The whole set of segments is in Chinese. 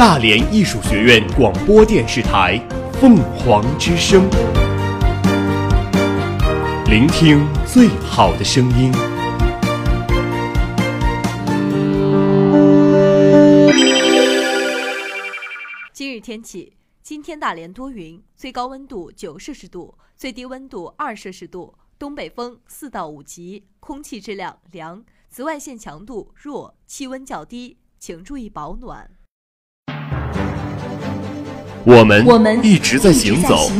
大连艺术学院广播电视台《凤凰之声》，聆听最好的声音。今日天气：今天大连多云，最高温度九摄氏度，最低温度二摄氏度，东北风四到五级，空气质量良，紫外线强度弱，气温较低，请注意保暖。我们我们一直在行走，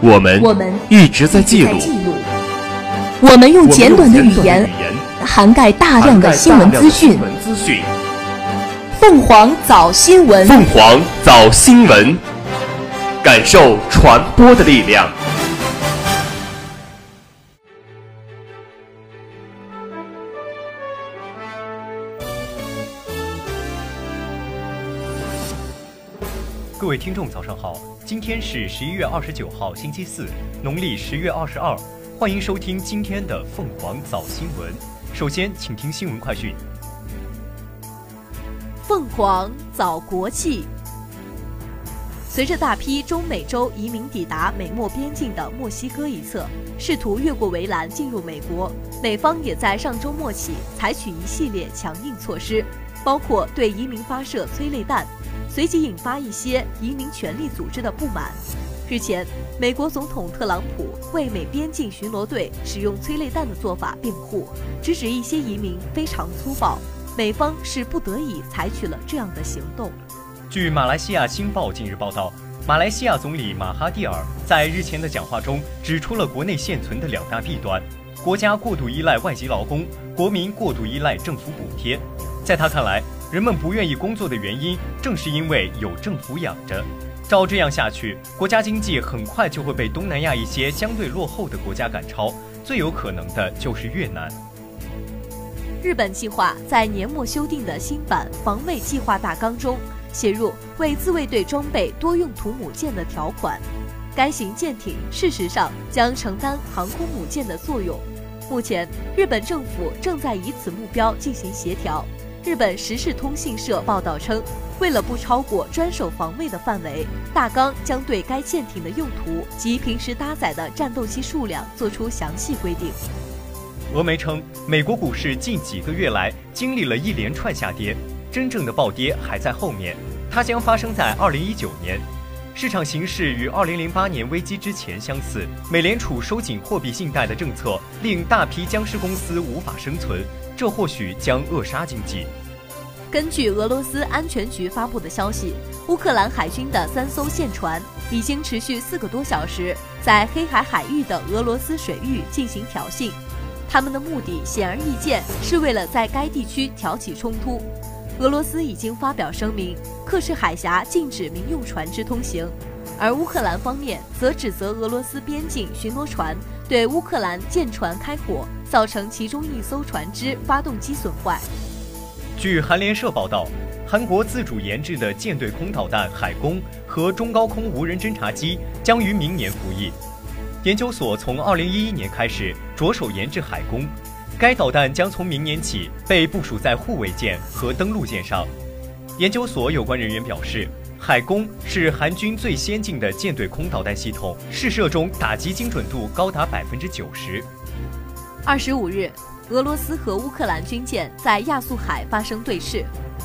我们我们一直在记录。我们用简短的语言涵盖大量的新闻资讯。凤凰早新闻，凤凰早新闻，感受传播的力量。位听众，早上好！今天是十一月二十九号，星期四，农历十月二十二。欢迎收听今天的凤凰早新闻。首先，请听新闻快讯。凤凰早国际。随着大批中美洲移民抵达美墨边境的墨西哥一侧，试图越过围栏进入美国，美方也在上周末起采取一系列强硬措施，包括对移民发射催泪弹，随即引发一些移民权利组织的不满。日前，美国总统特朗普为美边境巡逻队使用催泪弹的做法辩护，直指一些移民非常粗暴，美方是不得已采取了这样的行动。据马来西亚《星报》近日报道，马来西亚总理马哈蒂尔在日前的讲话中指出了国内现存的两大弊端：国家过度依赖外籍劳工，国民过度依赖政府补贴。在他看来，人们不愿意工作的原因，正是因为有政府养着。照这样下去，国家经济很快就会被东南亚一些相对落后的国家赶超，最有可能的就是越南。日本计划在年末修订的新版防卫计划大纲中写入为自卫队装备多用途母舰的条款。该型舰艇事实上将承担航空母舰的作用。目前，日本政府正在以此目标进行协调。日本时事通信社报道称，为了不超过专守防卫的范围，大纲将对该舰艇的用途及平时搭载的战斗机数量作出详细规定。俄媒称，美国股市近几个月来经历了一连串下跌，真正的暴跌还在后面，它将发生在2019年。市场形势与2008年危机之前相似，美联储收紧货币信贷的政策令大批僵尸公司无法生存，这或许将扼杀经济。根据俄罗斯安全局发布的消息，乌克兰海军的三艘舰船已经持续四个多小时在黑海海域的俄罗斯水域进行挑衅。他们的目的显而易见，是为了在该地区挑起冲突。俄罗斯已经发表声明，克什海峡禁止民用船只通行，而乌克兰方面则指责俄罗斯边境巡逻船对乌克兰舰船开火，造成其中一艘船只发动机损坏。据韩联社报道，韩国自主研制的舰队空导弹“海攻”和中高空无人侦察机将于明年服役。研究所从2011年开始着手研制“海攻”，该导弹将从明年起被部署在护卫舰和登陆舰上。研究所有关人员表示，“海攻”是韩军最先进的舰队空导弹系统，试射中打击精准度高达百分之九十。二十五日。俄罗斯和乌克兰军舰在亚速海发生对峙，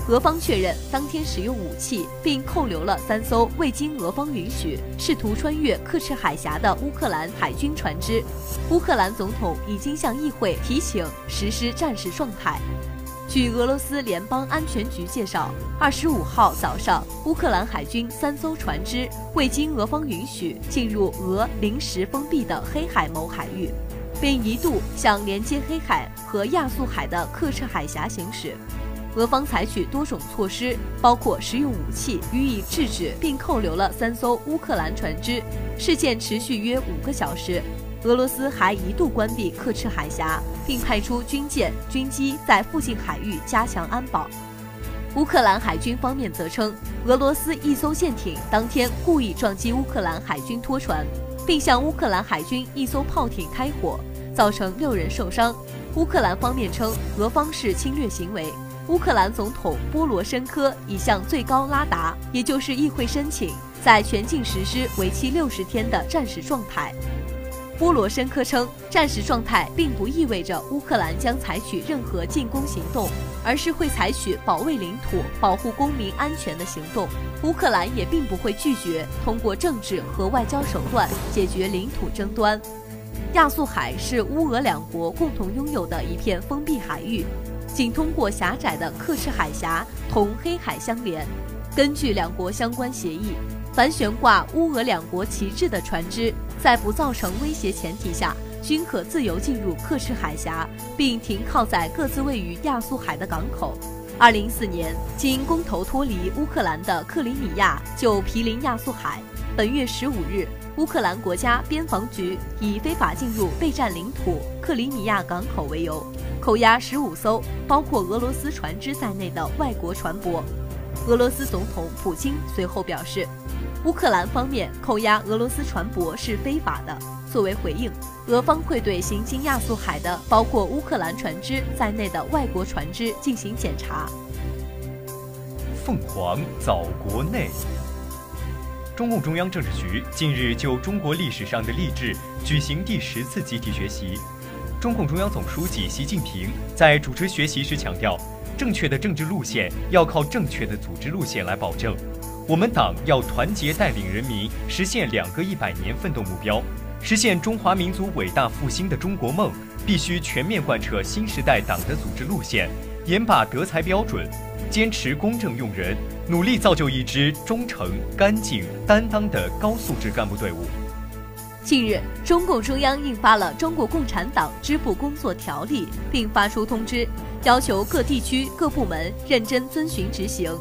俄方确认当天使用武器，并扣留了三艘未经俄方允许试图穿越克赤海峡的乌克兰海军船只。乌克兰总统已经向议会提请实施战时状态。据俄罗斯联邦安全局介绍，二十五号早上，乌克兰海军三艘船只未经俄方允许进入俄临时封闭的黑海某海域。并一度向连接黑海和亚速海的克赤海峡行驶，俄方采取多种措施，包括使用武器予以制止，并扣留了三艘乌克兰船只。事件持续约五个小时，俄罗斯还一度关闭克赤海峡，并派出军舰、军机在附近海域加强安保。乌克兰海军方面则称，俄罗斯一艘舰艇当天故意撞击乌克兰海军拖船，并向乌克兰海军一艘炮艇开火。造成六人受伤，乌克兰方面称俄方是侵略行为，乌克兰总统波罗申科已向最高拉达，也就是议会申请，在全境实施为期六十天的战时状态。波罗申科称，战时状态并不意味着乌克兰将采取任何进攻行动，而是会采取保卫领土、保护公民安全的行动。乌克兰也并不会拒绝通过政治和外交手段解决领土争端。亚速海是乌俄两国共同拥有的一片封闭海域。仅通过狭窄的克赤海峡同黑海相连。根据两国相关协议，凡悬挂乌俄两国旗帜的船只，在不造成威胁前提下，均可自由进入克赤海峡，并停靠在各自位于亚速海的港口。二零一四年，经公投脱离乌克兰的克里米亚就毗邻亚速海。本月十五日，乌克兰国家边防局以非法进入被占领土克里米亚港口为由。扣押十五艘包括俄罗斯船只在内的外国船舶。俄罗斯总统普京随后表示，乌克兰方面扣押俄罗斯船舶是非法的。作为回应，俄方会对行经亚速海的包括乌克兰船只在内的外国船只进行检查。凤凰早国内，中共中央政治局近日就中国历史上的励志举行第十次集体学习。中共中央总书记习近平在主持学习时强调，正确的政治路线要靠正确的组织路线来保证。我们党要团结带领人民实现两个一百年奋斗目标，实现中华民族伟大复兴的中国梦，必须全面贯彻新时代党的组织路线，严把德才标准，坚持公正用人，努力造就一支忠诚、干净、担当的高素质干部队伍。近日，中共中央印发了《中国共产党支部工作条例》，并发出通知，要求各地区各部门认真遵循执行。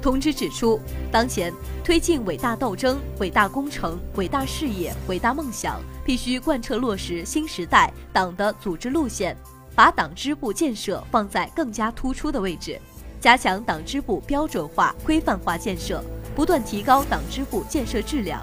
通知指出，当前推进伟大斗争、伟大工程、伟大事业、伟大梦想，必须贯彻落实新时代党的组织路线，把党支部建设放在更加突出的位置，加强党支部标准化、规范化建设，不断提高党支部建设质量。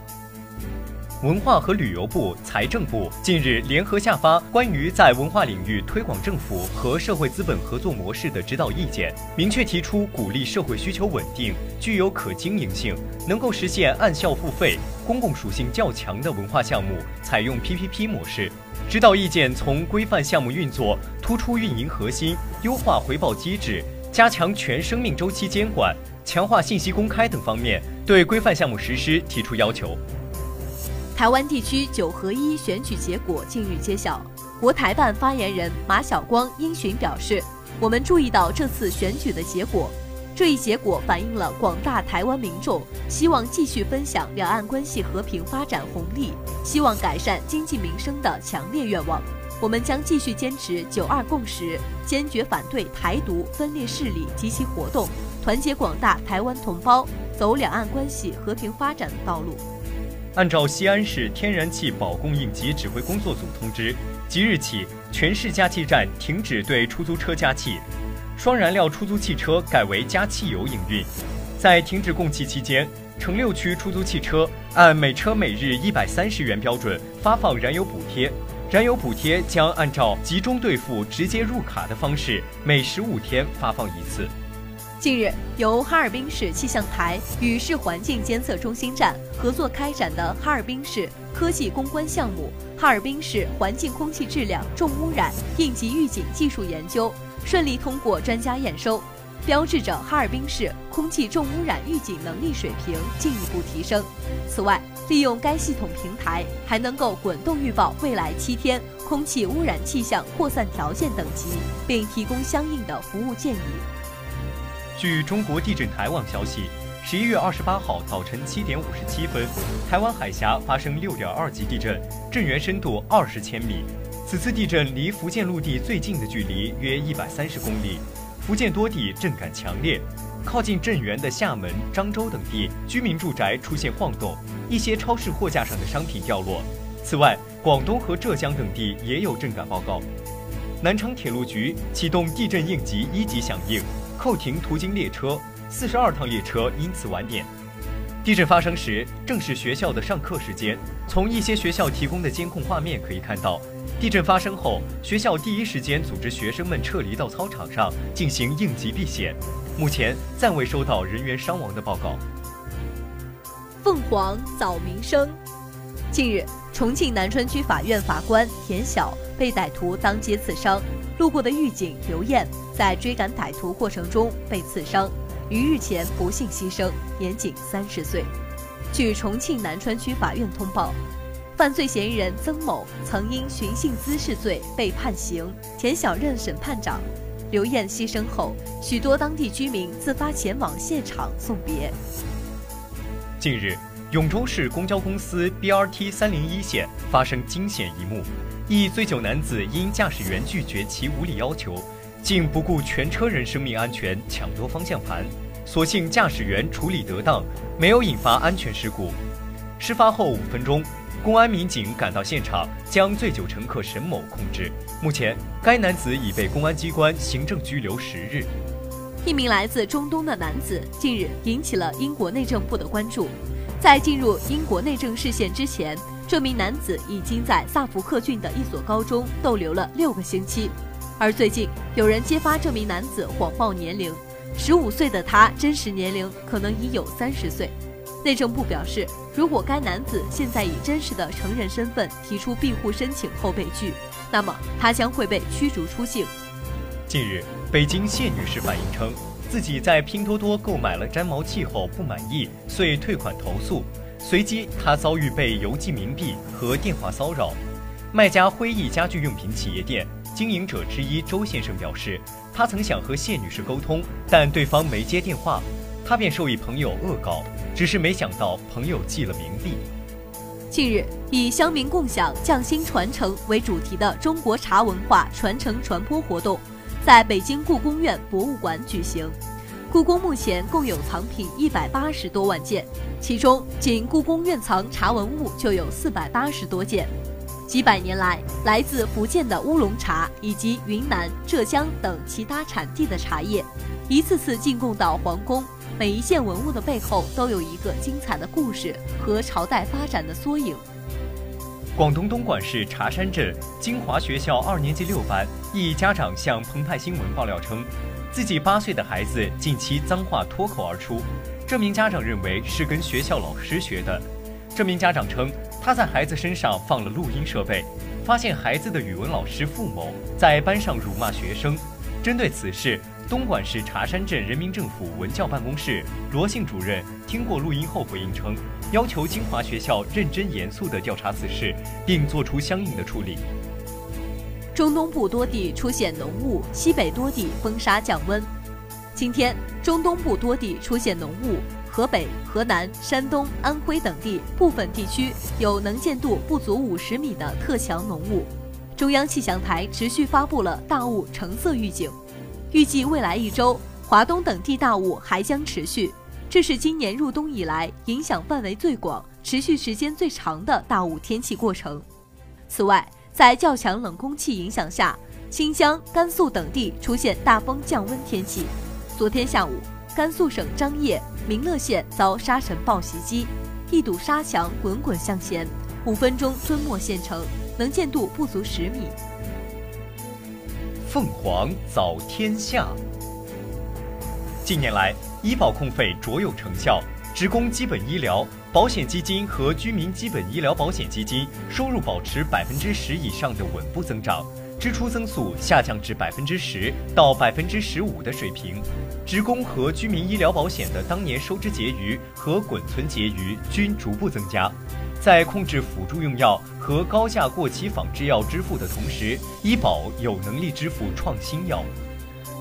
文化和旅游部、财政部近日联合下发关于在文化领域推广政府和社会资本合作模式的指导意见，明确提出鼓励社会需求稳定、具有可经营性、能够实现按效付费、公共属性较强的文化项目采用 PPP 模式。指导意见从规范项目运作、突出运营核心、优化回报机制、加强全生命周期监管、强化信息公开等方面，对规范项目实施提出要求。台湾地区九合一选举结果近日揭晓，国台办发言人马晓光应询表示：“我们注意到这次选举的结果，这一结果反映了广大台湾民众希望继续分享两岸关系和平发展红利，希望改善经济民生的强烈愿望。我们将继续坚持九二共识，坚决反对台独分裂势力及其活动，团结广大台湾同胞，走两岸关系和平发展的道路。”按照西安市天然气保供应及指挥工作组通知，即日起，全市加气站停止对出租车加气，双燃料出租汽车改为加汽油营运。在停止供气期间，城六区出租汽车按每车每日一百三十元标准发放燃油补贴，燃油补贴将按照集中兑付、直接入卡的方式，每十五天发放一次。近日，由哈尔滨市气象台与市环境监测中心站合作开展的哈尔滨市科技攻关项目“哈尔滨市环境空气质量重污染应急预警技术研究”顺利通过专家验收，标志着哈尔滨市空气重污染预警能力水平进一步提升。此外，利用该系统平台，还能够滚动预报未来七天空气污染气象扩散条件等级，并提供相应的服务建议。据中国地震台网消息，十一月二十八号早晨七点五十七分，台湾海峡发生六点二级地震，震源深度二十千米。此次地震离福建陆地最近的距离约一百三十公里，福建多地震感强烈。靠近震源的厦门、漳州等地居民住宅出现晃动，一些超市货架上的商品掉落。此外，广东和浙江等地也有震感报告。南昌铁路局启动地震应急一级响应。扣停途经列车，四十二趟列车因此晚点。地震发生时正是学校的上课时间。从一些学校提供的监控画面可以看到，地震发生后，学校第一时间组织学生们撤离到操场上进行应急避险。目前暂未收到人员伤亡的报告。凤凰早鸣声。近日，重庆南川区法院法官田晓被歹徒当街刺伤，路过的狱警刘艳在追赶歹徒过程中被刺伤。于日前不幸牺牲，年仅三十岁。据重庆南川区法院通报，犯罪嫌疑人曾某曾因寻衅滋事罪被判刑，田晓任审判长。刘艳牺牲后，许多当地居民自发前往现场送别。近日，永州市公交公司 BRT 三零一线发生惊险一幕：一醉酒男子因驾驶员拒绝其无理要求。竟不顾全车人生命安全抢夺方向盘，所幸驾驶员处理得当，没有引发安全事故。事发后五分钟，公安民警赶到现场，将醉酒乘客沈某控制。目前，该男子已被公安机关行政拘留十日。一名来自中东的男子近日引起了英国内政部的关注。在进入英国内政视线之前，这名男子已经在萨福克郡的一所高中逗留了六个星期。而最近有人揭发这名男子谎报年龄，十五岁的他真实年龄可能已有三十岁。内政部表示，如果该男子现在以真实的成人身份提出庇护申请后被拒，那么他将会被驱逐出境。近日，北京谢女士反映称，自己在拼多多购买了粘毛器后不满意，遂退款投诉。随即，他遭遇被邮寄冥币和电话骚扰。卖家辉益家具用品企业店。经营者之一周先生表示，他曾想和谢女士沟通，但对方没接电话，他便授意朋友恶搞，只是没想到朋友寄了冥币。近日，以“乡民共享，匠心传承”为主题的中国茶文化传承传播活动，在北京故宫院博物馆举行。故宫目前共有藏品一百八十多万件，其中仅故宫院藏茶文物就有四百八十多件。几百年来，来自福建的乌龙茶以及云南、浙江等其他产地的茶叶，一次次进贡到皇宫。每一件文物的背后，都有一个精彩的故事和朝代发展的缩影。广东东莞市茶山镇金华学校二年级六班一家长向澎湃新闻爆料称，自己八岁的孩子近期脏话脱口而出，这名家长认为是跟学校老师学的。这名家长称。他在孩子身上放了录音设备，发现孩子的语文老师付某在班上辱骂学生。针对此事，东莞市茶山镇人民政府文教办公室罗姓主任听过录音后回应称，要求金华学校认真严肃地调查此事，并作出相应的处理。中东部多地出现浓雾，西北多地风沙降温。今天，中东部多地出现浓雾。河北、河南、山东、安徽等地部分地区有能见度不足五十米的特强浓雾，中央气象台持续发布了大雾橙色预警，预计未来一周华东等地大雾还将持续，这是今年入冬以来影响范围最广、持续时间最长的大雾天气过程。此外，在较强冷空气影响下，新疆、甘肃等地出现大风降温天气，昨天下午。甘肃省张掖、民乐县遭沙尘暴袭击，一堵沙墙滚滚向前，五分钟吞没县城，能见度不足十米。凤凰早天下。近年来，医保控费卓有成效，职工基本医疗保险基金和居民基本医疗保险基金收入保持百分之十以上的稳步增长。支出增速下降至百分之十到百分之十五的水平，职工和居民医疗保险的当年收支结余和滚存结余均逐步增加。在控制辅助用药和高价过期仿制药支付的同时，医保有能力支付创新药。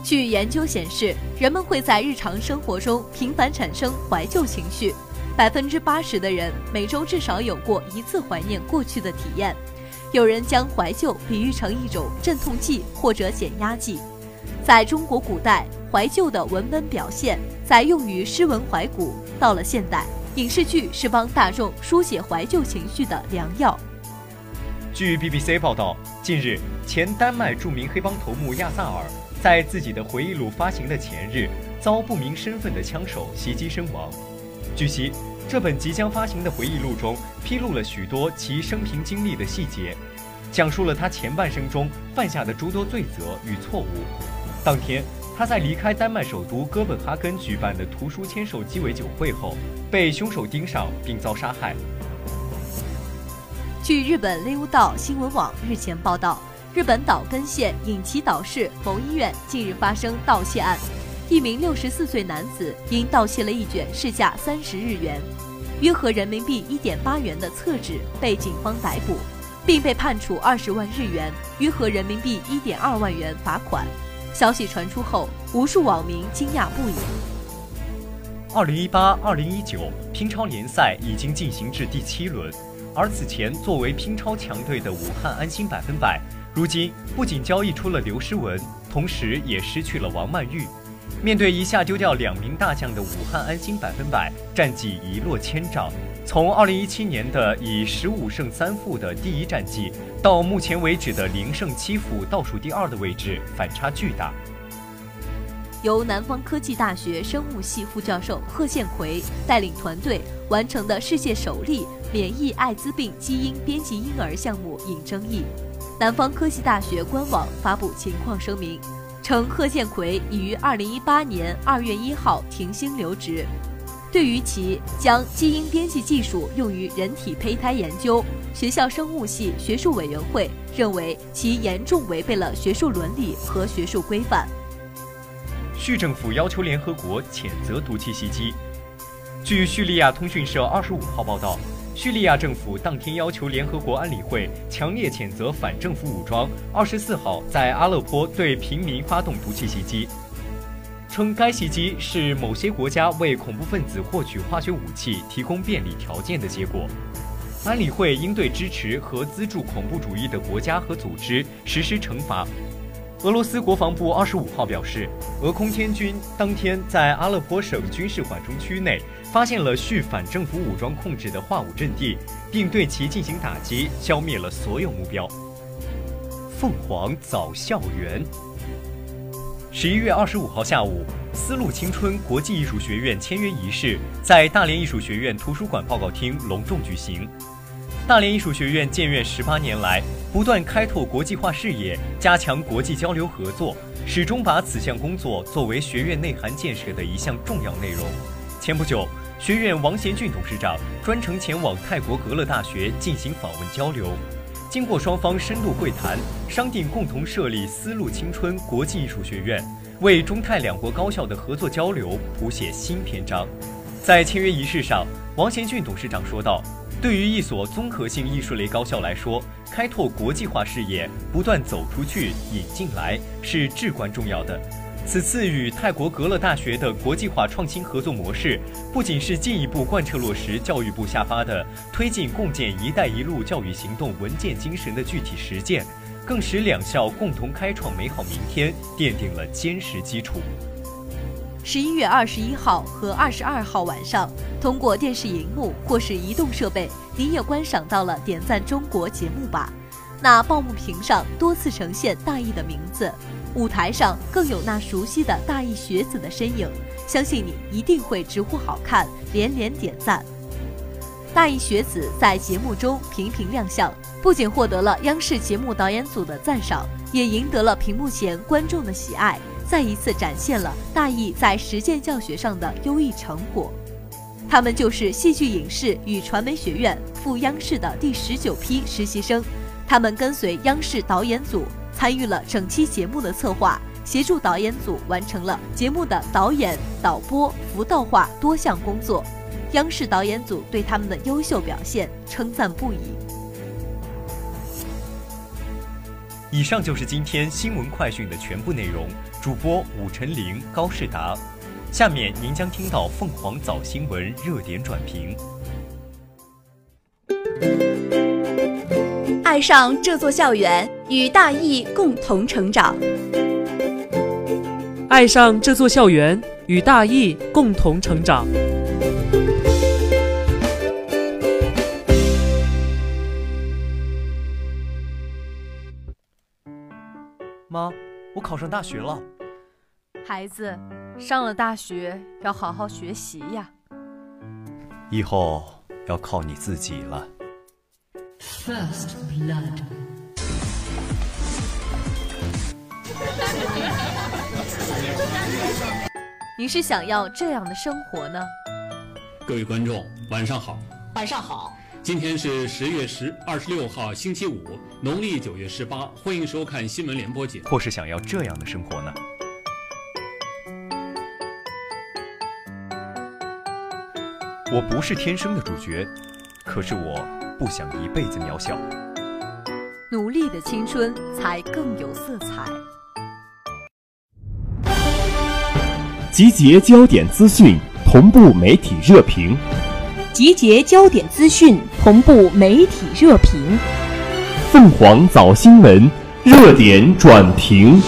据研究显示，人们会在日常生活中频繁产生怀旧情绪，百分之八十的人每周至少有过一次怀念过去的体验。有人将怀旧比喻成一种镇痛剂或者减压剂。在中国古代，怀旧的文本表现在用于诗文怀古；到了现代，影视剧是帮大众书写怀旧情绪的良药。据 BBC 报道，近日，前丹麦著名黑帮头目亚萨尔在自己的回忆录发行的前日，遭不明身份的枪手袭击身亡。据悉。这本即将发行的回忆录中披露了许多其生平经历的细节，讲述了他前半生中犯下的诸多罪责与错误。当天，他在离开丹麦首都哥本哈根举办的图书签售鸡尾酒会后，被凶手盯上并遭杀害。据日本内务道新闻网日前报道，日本岛根县隐岐岛市某医院近日发生盗窃案。一名六十四岁男子因盗窃了一卷市价三十日元，约合人民币一点八元的厕纸，被警方逮捕，并被判处二十万日元（约合人民币一点二万元）罚款。消息传出后，无数网民惊讶不已。二零一八、二零一九乒超联赛已经进行至第七轮，而此前作为乒超强队的武汉安心百分百，如今不仅交易出了刘诗雯，同时也失去了王曼玉。面对一下丢掉两名大将的武汉安心百分百，战绩一落千丈。从2017年的以十五胜三负的第一战绩，到目前为止的零胜七负倒数第二的位置，反差巨大。由南方科技大学生物系副教授贺建奎带领团队完成的世界首例免疫艾滋病基因编辑婴儿项目引争议。南方科技大学官网发布情况声明。称贺建奎已于二零一八年二月一号停薪留职。对于其将基因编辑技术用于人体胚胎研究，学校生物系学术委员会认为其严重违背了学术伦理和学术规范。叙政府要求联合国谴责毒气袭击。据叙利亚通讯社二十五号报道。叙利亚政府当天要求联合国安理会强烈谴责反政府武装二十四号在阿勒颇对平民发动毒气袭击，称该袭击是某些国家为恐怖分子获取化学武器提供便利条件的结果。安理会应对支持和资助恐怖主义的国家和组织实施惩罚。俄罗斯国防部二十五号表示，俄空天军当天在阿勒颇省军事缓冲区内。发现了叙反政府武装控制的化武阵地，并对其进行打击，消灭了所有目标。凤凰早校园。十一月二十五号下午，丝路青春国际艺术学院签约仪式在大连艺术学院图书馆报告厅隆重举行。大连艺术学院建院十八年来，不断开拓国际化视野，加强国际交流合作，始终把此项工作作为学院内涵建设的一项重要内容。前不久。学院王贤俊董事长专程前往泰国格勒大学进行访问交流，经过双方深度会谈，商定共同设立丝路青春国际艺术学院，为中泰两国高校的合作交流谱写新篇章。在签约仪式上，王贤俊董事长说道：“对于一所综合性艺术类高校来说，开拓国际化视野，不断走出去、引进来，是至关重要的。”此次与泰国格勒大学的国际化创新合作模式，不仅是进一步贯彻落实教育部下发的推进共建“一带一路”教育行动文件精神的具体实践，更使两校共同开创美好明天奠定了坚实基础。十一月二十一号和二十二号晚上，通过电视荧幕或是移动设备，你也观赏到了“点赞中国”节目吧？那报幕屏上多次呈现大义的名字。舞台上更有那熟悉的大艺学子的身影，相信你一定会直呼好看，连连点赞。大艺学子在节目中频频亮相，不仅获得了央视节目导演组的赞赏，也赢得了屏幕前观众的喜爱，再一次展现了大艺在实践教学上的优异成果。他们就是戏剧影视与传媒学院赴央视的第十九批实习生，他们跟随央视导演组。参与了整期节目的策划，协助导演组完成了节目的导演、导播、服道化多项工作。央视导演组对他们的优秀表现称赞不已。以上就是今天新闻快讯的全部内容。主播武晨林、高世达，下面您将听到凤凰早新闻热点转评。爱上这座校园，与大艺共同成长。爱上这座校园，与大艺共同成长。我考上大学了。孩子，上了大学要好好学习呀。以后要靠你自己了。First blood。你是想要这样的生活呢？各位观众，晚上好。晚上好。今天是十月十二十六号，星期五，农历九月十八。欢迎收看新闻联播节目。或是想要这样的生活呢？我不是天生的主角，可是我不想一辈子渺小。努力的青春才更有色彩。集结焦点资讯，同步媒体热评。集结焦点资讯，同步媒体热评。凤凰早新闻热点转评。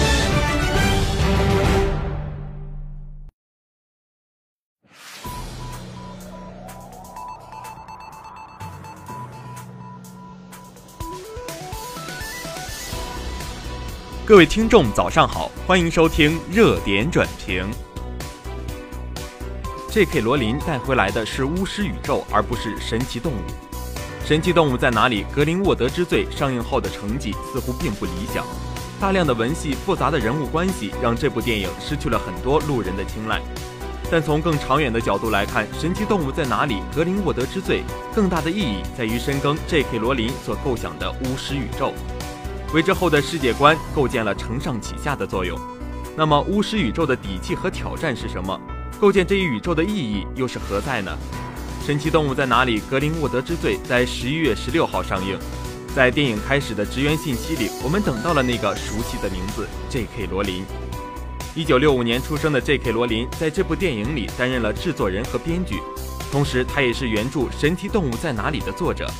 各位听众，早上好，欢迎收听热点转评。J.K. 罗琳带回来的是巫师宇宙，而不是神奇动物。神奇动物在哪里？格林沃德之罪上映后的成绩似乎并不理想，大量的文戏、复杂的人物关系让这部电影失去了很多路人的青睐。但从更长远的角度来看，神奇动物在哪里？格林沃德之罪更大的意义在于深耕 J.K. 罗琳所构想的巫师宇宙。为之后的世界观构建了承上启下的作用。那么，巫师宇宙的底气和挑战是什么？构建这一宇宙的意义又是何在呢？神奇动物在哪里？格林沃德之罪在十一月十六号上映。在电影开始的职员信息里，我们等到了那个熟悉的名字 J.K. 罗琳。一九六五年出生的 J.K. 罗琳在这部电影里担任了制作人和编剧，同时他也是原著《神奇动物在哪里》的作者。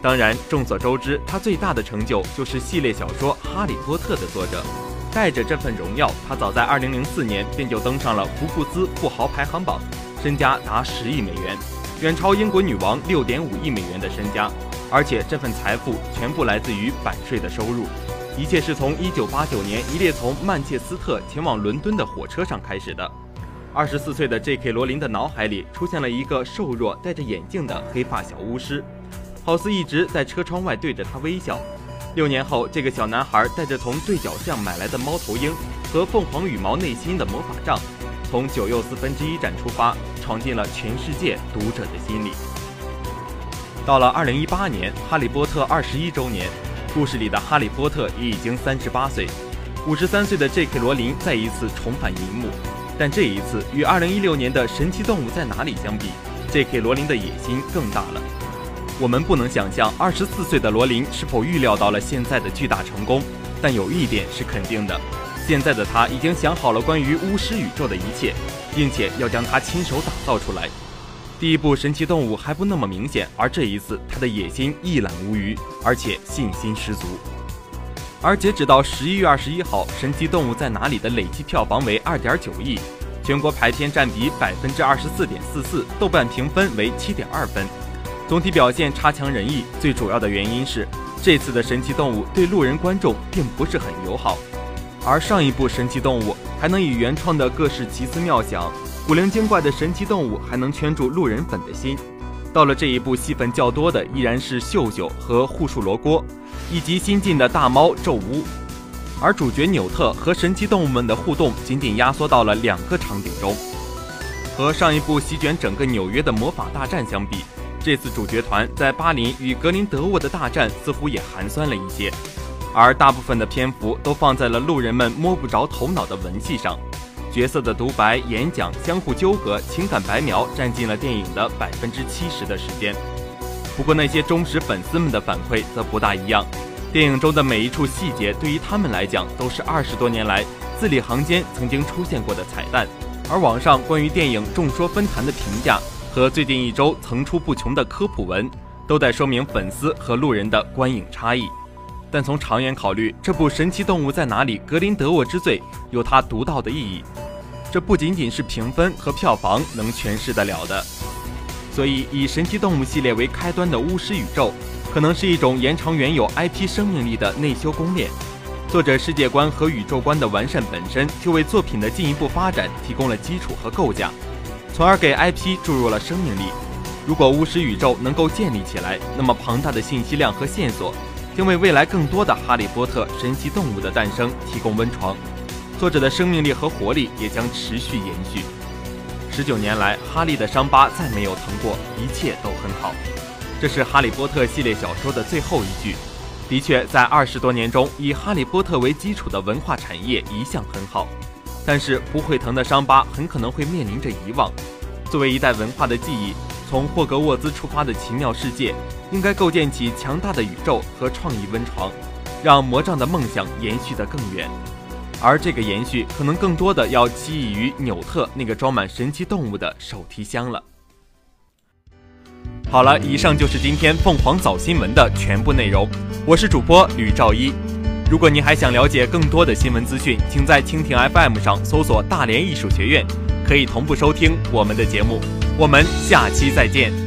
当然，众所周知，他最大的成就就是系列小说《哈利波特》的作者。带着这份荣耀，他早在二零零四年便就登上了福布斯富豪排行榜，身家达十亿美元，远超英国女王6.5亿美元的身家。而且这份财富全部来自于版税的收入。一切是从1989年一列从曼彻斯特前往伦敦的火车上开始的。24岁的 J.K. 罗琳的脑海里出现了一个瘦弱、戴着眼镜的黑发小巫师。好似一直在车窗外对着他微笑。六年后，这个小男孩带着从对角巷买来的猫头鹰和凤凰羽毛内心的魔法杖，从九又四分之一站出发，闯进了全世界读者的心里。到了二零一八年，《哈利波特》二十一周年，故事里的哈利波特也已经三十八岁，五十三岁的 J.K. 罗琳再一次重返银幕，但这一次与二零一六年的《神奇动物在哪里》相比，J.K. 罗琳的野心更大了。我们不能想象二十四岁的罗琳是否预料到了现在的巨大成功，但有一点是肯定的：现在的他已经想好了关于巫师宇宙的一切，并且要将它亲手打造出来。第一部神奇动物还不那么明显，而这一次他的野心一览无余，而且信心十足。而截止到十一月二十一号，《神奇动物在哪里》的累计票房为二点九亿，全国排片占比百分之二十四点四四，豆瓣评分为七点二分。总体表现差强人意，最主要的原因是这次的神奇动物对路人观众并不是很友好，而上一部神奇动物还能以原创的各式奇思妙想、古灵精怪的神奇动物还能圈住路人粉的心，到了这一部戏份较多的依然是秀秀和护树罗锅，以及新进的大猫咒屋，而主角纽特和神奇动物们的互动仅仅压缩到了两个场景中，和上一部席卷整个纽约的魔法大战相比。这次主角团在巴林与格林德沃的大战似乎也寒酸了一些，而大部分的篇幅都放在了路人们摸不着头脑的文戏上，角色的独白、演讲、相互纠葛、情感白描占尽了电影的百分之七十的时间。不过那些忠实粉丝们的反馈则不大一样，电影中的每一处细节对于他们来讲都是二十多年来字里行间曾经出现过的彩蛋，而网上关于电影众说纷纭的评价。和最近一周层出不穷的科普文，都在说明粉丝和路人的观影差异。但从长远考虑，这部《神奇动物在哪里》格林德沃之罪有它独到的意义，这不仅仅是评分和票房能诠释得了的。所以，以神奇动物系列为开端的巫师宇宙，可能是一种延长原有 IP 生命力的内修攻略。作者世界观和宇宙观的完善本身就为作品的进一步发展提供了基础和构架。从而给 IP 注入了生命力。如果巫师宇宙能够建立起来，那么庞大的信息量和线索，将为未来更多的哈利波特神奇动物的诞生提供温床。作者的生命力和活力也将持续延续。十九年来，哈利的伤疤再没有疼过，一切都很好。这是《哈利波特》系列小说的最后一句。的确，在二十多年中，以哈利波特为基础的文化产业一向很好，但是不会疼的伤疤很可能会面临着遗忘。作为一代文化的记忆。从霍格沃兹出发的奇妙世界，应该构建起强大的宇宙和创意温床，让魔杖的梦想延续得更远。而这个延续，可能更多的要寄意于纽特那个装满神奇动物的手提箱了。好了，以上就是今天凤凰早新闻的全部内容。我是主播吕兆一。如果您还想了解更多的新闻资讯，请在蜻蜓 FM 上搜索“大连艺术学院”，可以同步收听我们的节目。我们下期再见。